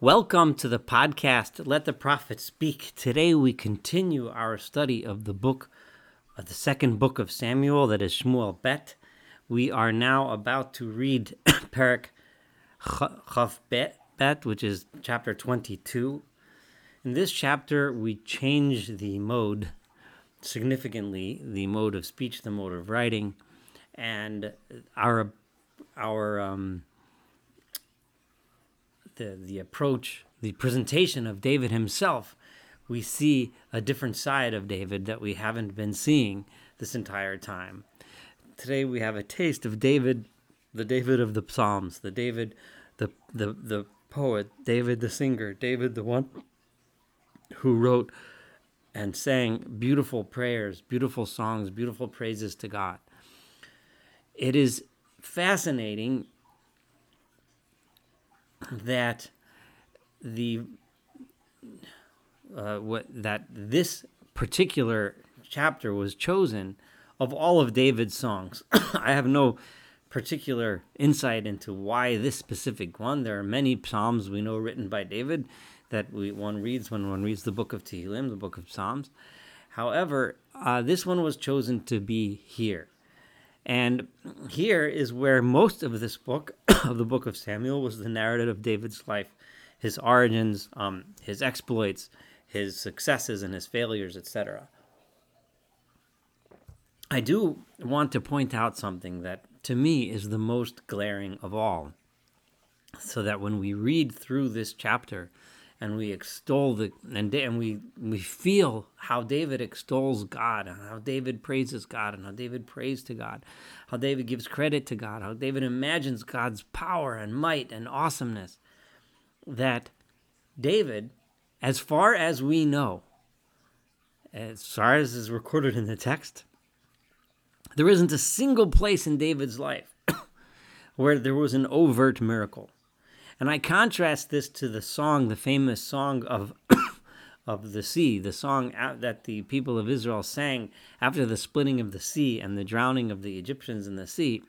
Welcome to the podcast, Let the Prophet Speak. Today we continue our study of the book, of the second book of Samuel, that is Shmuel Bet. We are now about to read Perak Chav Bet, which is chapter 22. In this chapter, we change the mode significantly, the mode of speech, the mode of writing, and our our um, the the approach, the presentation of David himself, we see a different side of David that we haven't been seeing this entire time. Today we have a taste of David, the David of the Psalms, the David, the the the poet, David the singer, David the one who wrote and sang beautiful prayers, beautiful songs, beautiful praises to God. It is fascinating that the uh, what that this particular chapter was chosen of all of David's songs. I have no particular insight into why this specific one. There are many psalms we know written by David that we, one reads when one reads the book of Tehillim, the book of Psalms. However, uh, this one was chosen to be here. And here is where most of this book, of the book of Samuel, was the narrative of David's life, his origins, um, his exploits, his successes and his failures, etc. I do want to point out something that to me is the most glaring of all. So that when we read through this chapter, and we extol the and, and we we feel how David extols God and how David praises God and how David prays to God, how David gives credit to God, how David imagines God's power and might and awesomeness. That David, as far as we know, as far as is recorded in the text, there isn't a single place in David's life where there was an overt miracle. And I contrast this to the song, the famous song of of the sea, the song that the people of Israel sang after the splitting of the sea and the drowning of the Egyptians in the sea.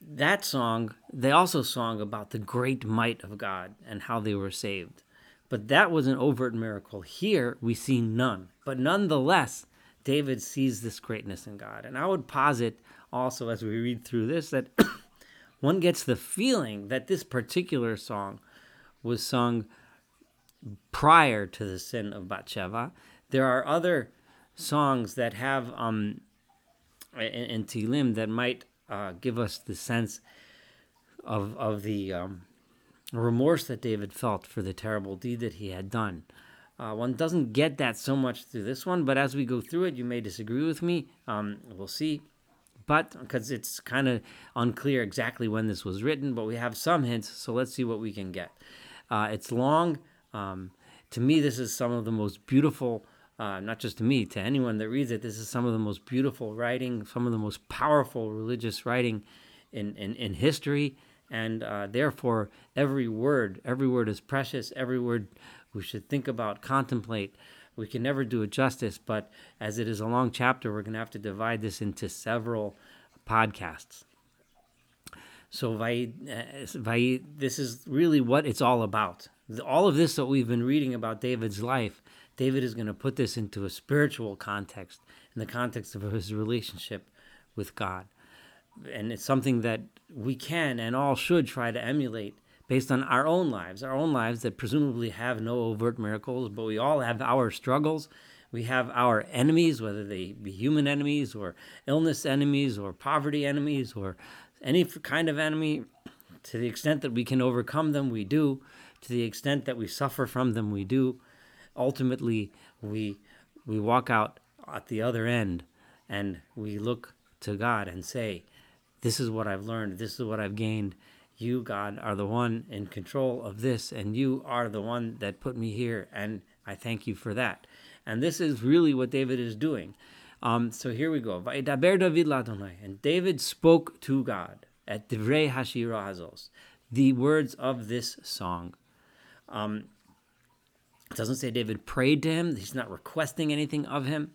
That song, they also sung about the great might of God and how they were saved. But that was an overt miracle. Here we see none. But nonetheless, David sees this greatness in God. And I would posit also as we read through this that one gets the feeling that this particular song was sung prior to the sin of Bathsheba. There are other songs that have um, in, in Tehillim that might uh, give us the sense of of the um, remorse that David felt for the terrible deed that he had done. Uh, one doesn't get that so much through this one, but as we go through it, you may disagree with me. Um, we'll see but because it's kind of unclear exactly when this was written, but we have some hints, so let's see what we can get. Uh, it's long. Um, to me, this is some of the most beautiful, uh, not just to me, to anyone that reads it, this is some of the most beautiful writing, some of the most powerful religious writing in, in, in history. And uh, therefore, every word, every word is precious. Every word we should think about, contemplate. We can never do it justice, but as it is a long chapter, we're going to have to divide this into several podcasts. So, Vai, uh, this is really what it's all about. All of this that we've been reading about David's life, David is going to put this into a spiritual context, in the context of his relationship with God. And it's something that we can and all should try to emulate based on our own lives, our own lives that presumably have no overt miracles, but we all have our struggles. We have our enemies, whether they be human enemies or illness enemies or poverty enemies or any kind of enemy. To the extent that we can overcome them, we do. To the extent that we suffer from them, we do. Ultimately, we we walk out at the other end and we look to God and say, This is what I've learned, this is what I've gained, you, God, are the one in control of this, and you are the one that put me here, and I thank you for that. And this is really what David is doing. Um, so here we go. And David spoke to God at Divrei Hashira Hazos, the words of this song. Um, it doesn't say David prayed to him. He's not requesting anything of him.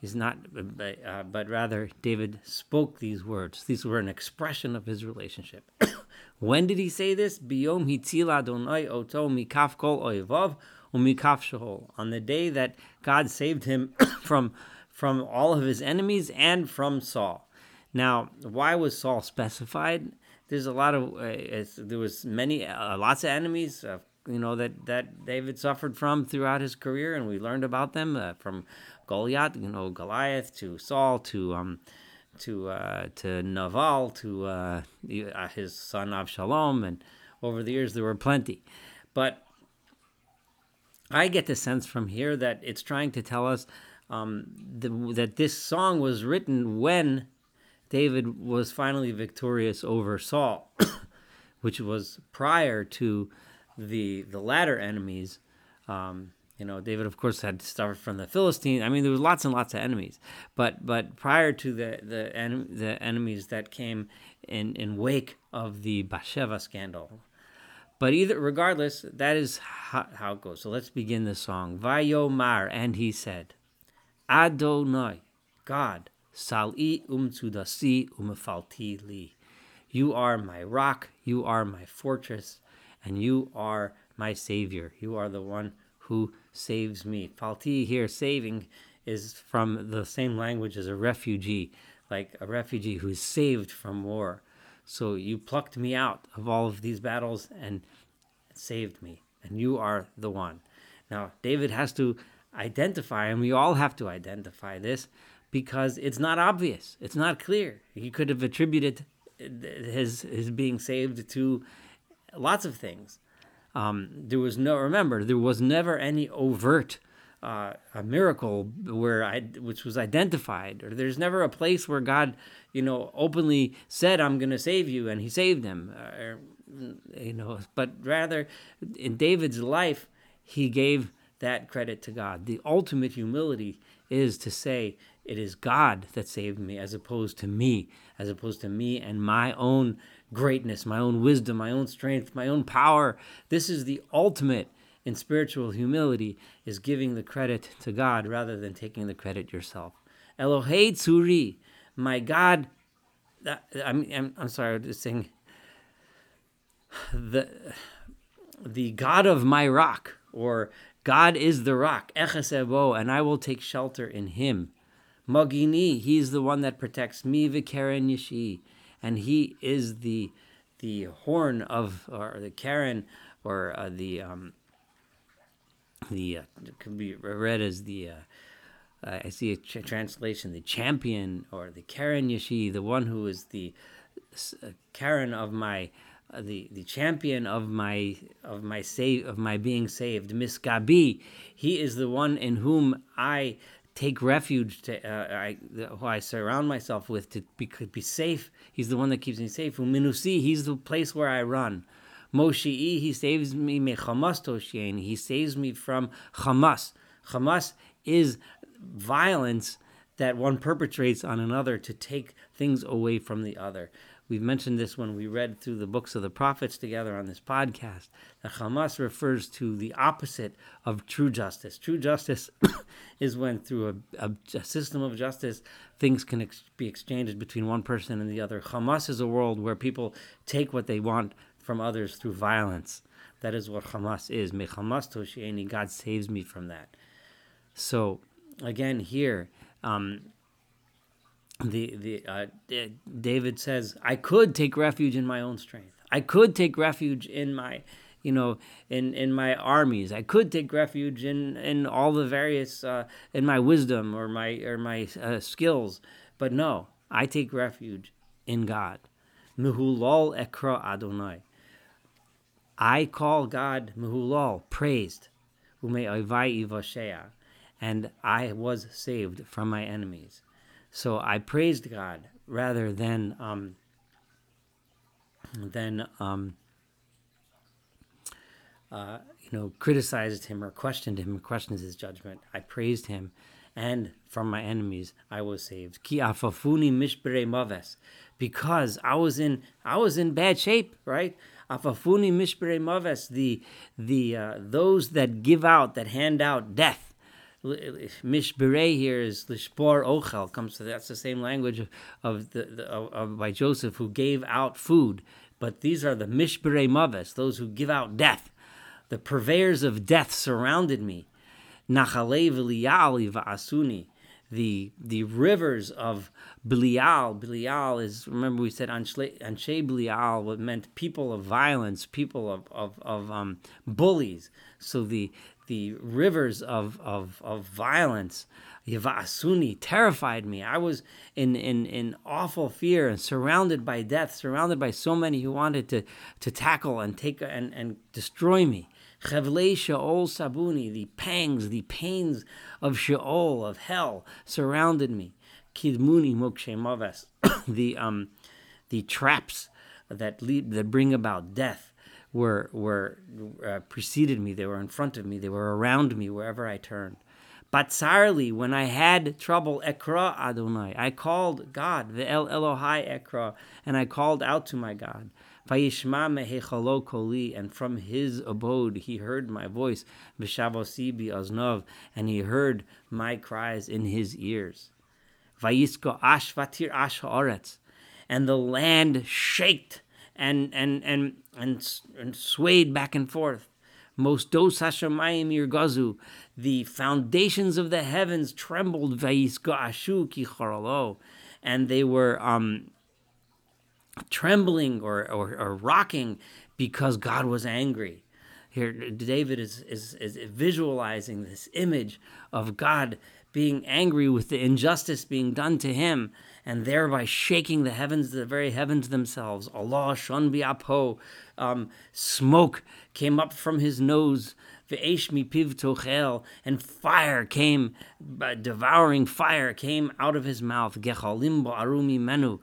He's not, uh, but rather David spoke these words. These were an expression of his relationship. When did he say this? Biyom hitzila Adonai oto mikaf kol oivav umikaf. On the day that God saved him from from all of his enemies and from Saul. Now, why was Saul specified? There's a lot of uh, there was many uh, lots of enemies, uh, you know that that David suffered from throughout his career, and we learned about them uh, from Goliath, you know Goliath to Saul to um, to uh, to Naval to uh, his son Avshalom, and over the years there were plenty, but I get the sense from here that it's trying to tell us um, the, that this song was written when David was finally victorious over Saul, which was prior to the the latter enemies. Um, you know, David, of course, had suffered from the Philistines. I mean, there was lots and lots of enemies, but but prior to the the en- the enemies that came in in wake of the Bathsheba scandal. But either, regardless, that is how, how it goes. So let's begin the song. Vayomar, and he said, Adonai, God, Sal'i umtsudasi umafalti li. You are my rock, you are my fortress, and you are my savior. You are the one who saves me. Falti here, saving, is from the same language as a refugee, like a refugee who is saved from war. So you plucked me out of all of these battles and saved me, and you are the one. Now, David has to identify, and we all have to identify this because it's not obvious. It's not clear. He could have attributed his his being saved to lots of things. Um, there was no remember there was never any overt uh, a miracle where I which was identified or there's never a place where God you know openly said I'm going to save you and he saved him uh, or, you know but rather in David's life he gave that credit to God. The ultimate humility is to say, it is God that saved me as opposed to me, as opposed to me and my own greatness, my own wisdom, my own strength, my own power. This is the ultimate in spiritual humility is giving the credit to God rather than taking the credit yourself. Elohei Tzuri, my God. I'm, I'm, I'm sorry, I'm just saying. The, the God of my rock, or God is the rock, Echesebo, and I will take shelter in him. Magini, he's the one that protects me, Vikaren Yishi, and he is the the horn of, or the Karen, or uh, the, um, the, uh, could be read as the, uh, I see a translation, the champion, or the Karen Yishi, the one who is the uh, Karen of my, uh, the the champion of my of my save of my being saved, Miskabi. He is the one in whom I take refuge to uh, I who I surround myself with to be, be safe. He's the one that keeps me safe. Uminusi, he's the place where I run. Moshi'i, he saves me me Hamas Toshieni. He saves me from Hamas. Hamas is violence that one perpetrates on another to take things away from the other. We've mentioned this when we read through the books of the prophets together on this podcast. That Hamas refers to the opposite of true justice. True justice is when, through a, a, a, system of justice, things can ex- be exchanged between one person and the other. Hamas is a world where people take what they want from others through violence. That is what Hamas is. Me Hamas Toshieni, God saves me from that. So, again, here, um, the the uh, David says, "I could take refuge in my own strength. I could take refuge in my, you know, in in my armies. I could take refuge in in all the various uh, in my wisdom or my or my uh, skills. But no, I take refuge in God. Mehulal ekra Adonai. I call God Mehulal, praised, and I was saved from my enemies." So I praised God rather than um, than um, uh, you know criticized him or questioned him questioned his judgment. I praised him, and from my enemies I was saved. Ki afafuni mishbere maves, because I was in I was in bad shape, right? Afafuni mishbere maves, the the uh, those that give out that hand out death Mishbere here is lishbor ochel comes to that's the same language of, of the, the of, of, by Joseph who gave out food. but these are the Mishbere Maves, those who give out death. The purveyors of death surrounded me. Nachale v'liyal va'asuni. The, the rivers of Belial. Belial is, remember we said Anshe Belial, what meant people of violence, people of, of, of um, bullies. So the, the rivers of, of, of violence, Yavasuni, terrified me. I was in, in, in awful fear and surrounded by death, surrounded by so many who wanted to, to tackle and take and, and destroy me. Chevle Sheol Sabuni, the pangs, the pains of Sheol, of hell, surrounded me. Kidmuni Mokshe the um, the traps that lead that bring about death were were uh, preceded me. They were in front of me. They were around me wherever I turned. But Batsarli, when I had trouble, Ekra Adonai, I called God, the El Elohai Ekra, and I called out to my God. Vayishma mehechalo koli, and from his abode he heard my voice, v'shavosi aznov, and he heard my cries in his ears. Vayisko ash vatir ash haaretz, and the land shaked and and and and, and swayed back and forth. Most dos hashamayim yirgazu, the foundations of the heavens trembled. Vayisko ashu ki and they were um, trembling or, or, or rocking because God was angry. Here, David is, is, is visualizing this image of God being angry with the injustice being done to him and thereby shaking the heavens, the very heavens themselves. Allah shon bi'apo, um, smoke came up from his nose. Ve'esh mi piv tochel, and fire came, uh, devouring fire came out of his mouth. Gechalim arumi menu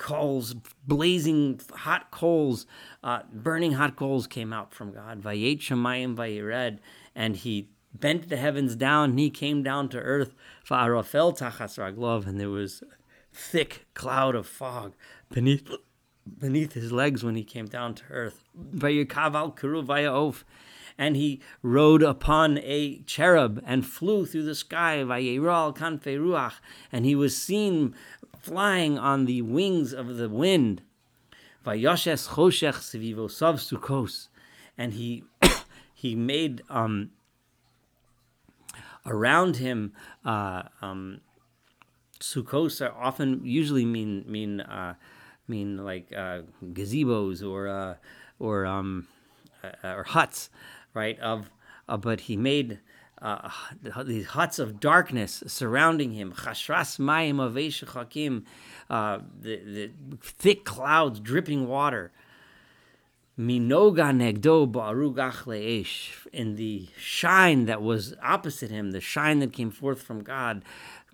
coals, blazing hot coals, uh, burning hot coals came out from God. Vayet Shemayim Vayired, and he bent the heavens down, and he came down to earth. Va'arafel tachas raglov, and there was thick cloud of fog beneath beneath his legs when he came down to earth. And he rode upon a cherub and flew through the sky. And he was seen flying on the wings of the wind. And he he made um, around him uh, um, sukkos are often usually mean mean uh, mean like uh, gazebos or uh, or um, uh, or huts, right? Of uh, but he made uh, these huts of darkness surrounding him. Chashras mayim avesh the the thick clouds dripping water. Minoga negdo barugach leesh. In the shine that was opposite him, the shine that came forth from God,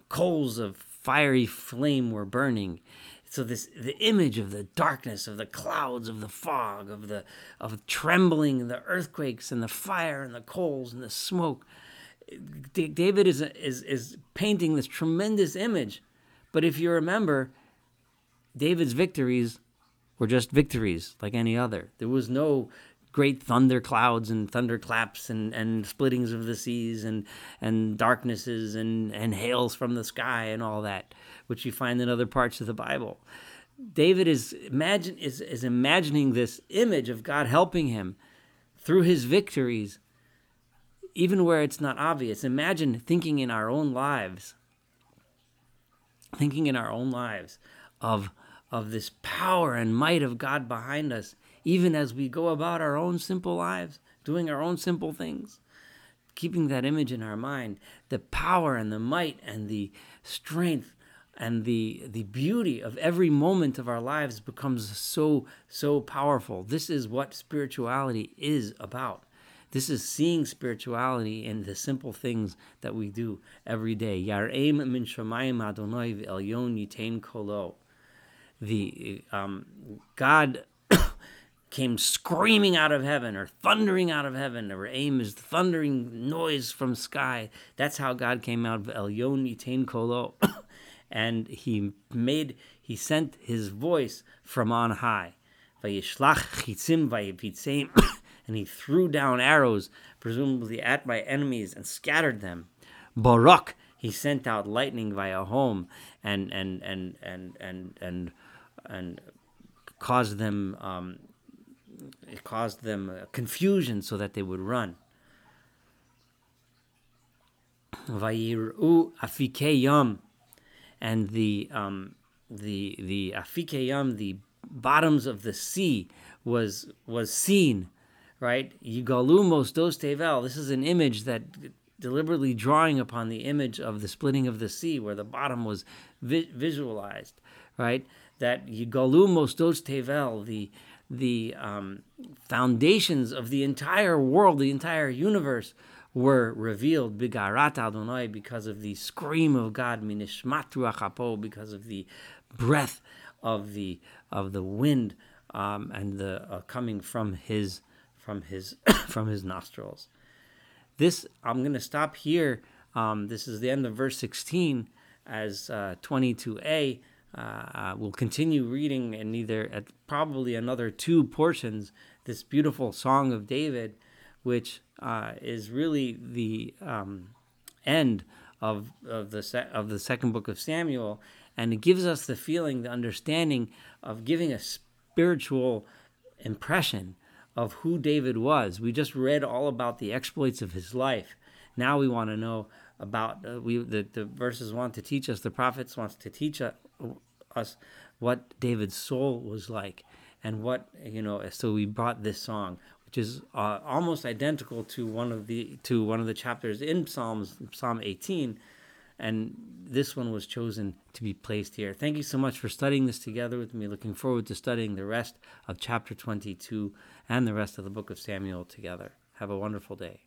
coals of fiery flame were burning. So this the image of the darkness, of the clouds, of the fog, of the of trembling, the earthquakes, and the fire, and the coals, and the smoke David is, is, is painting this tremendous image. But if you remember, David's victories were just victories like any other. There was no great thunder clouds and thunderclaps and, and splittings of the seas and, and darknesses and, and hails from the sky and all that, which you find in other parts of the Bible. David is imagine is, is imagining this image of God helping him through his victories even where it's not obvious. Imagine thinking in our own lives, thinking in our own lives of, of this power and might of God behind us, even as we go about our own simple lives, doing our own simple things. Keeping that image in our mind, the power and the might and the strength and the the beauty of every moment of our lives becomes so so powerful. This is what spirituality is about. This is seeing spirituality in the simple things that we do every day. Yar'em min shamayim Adonai v'elyon yitain kolo. The um, God came screaming out of heaven or thundering out of heaven. Or aim is thundering noise from sky. That's how God came out of Elyon Yitain Kolo. and he made he sent his voice from on high. And he threw down arrows, presumably at my enemies, and scattered them. Barak, he sent out lightning via home and and and and and and and caused them um, it caused them confusion so that they would run. Vayiru afikeyam, and the um, the the afikeyam, the bottoms of the sea, was was seen, right? Yigalumos dos tevel. This is an image that deliberately drawing upon the image of the splitting of the sea, where the bottom was vi- visualized, right? That Yigalumos dos tevel, the the um, foundations of the entire world, the entire universe, were revealed bigarat Adonai because of the scream of God, minishmat because of the breath of the of the wind um, and the uh, coming from his from his from his nostrils. This I'm going to stop here. Um, this is the end of verse 16 as uh, 22a. Uh, uh, we'll continue reading in either at probably another two portions this beautiful song of David, which uh, is really the um, end of of the se- of the second book of Samuel, and it gives us the feeling, the understanding of giving a spiritual impression of who David was. We just read all about the exploits of his life. Now we want to know about uh, we the, the verses want to teach us the prophets wants to teach us, what David's soul was like and what you know so we brought this song which is uh, almost identical to one of the to one of the chapters in Psalms Psalm 18 and this one was chosen to be placed here. Thank you so much for studying this together with me. Looking forward to studying the rest of chapter 22 and the rest of the book of Samuel together. Have a wonderful day.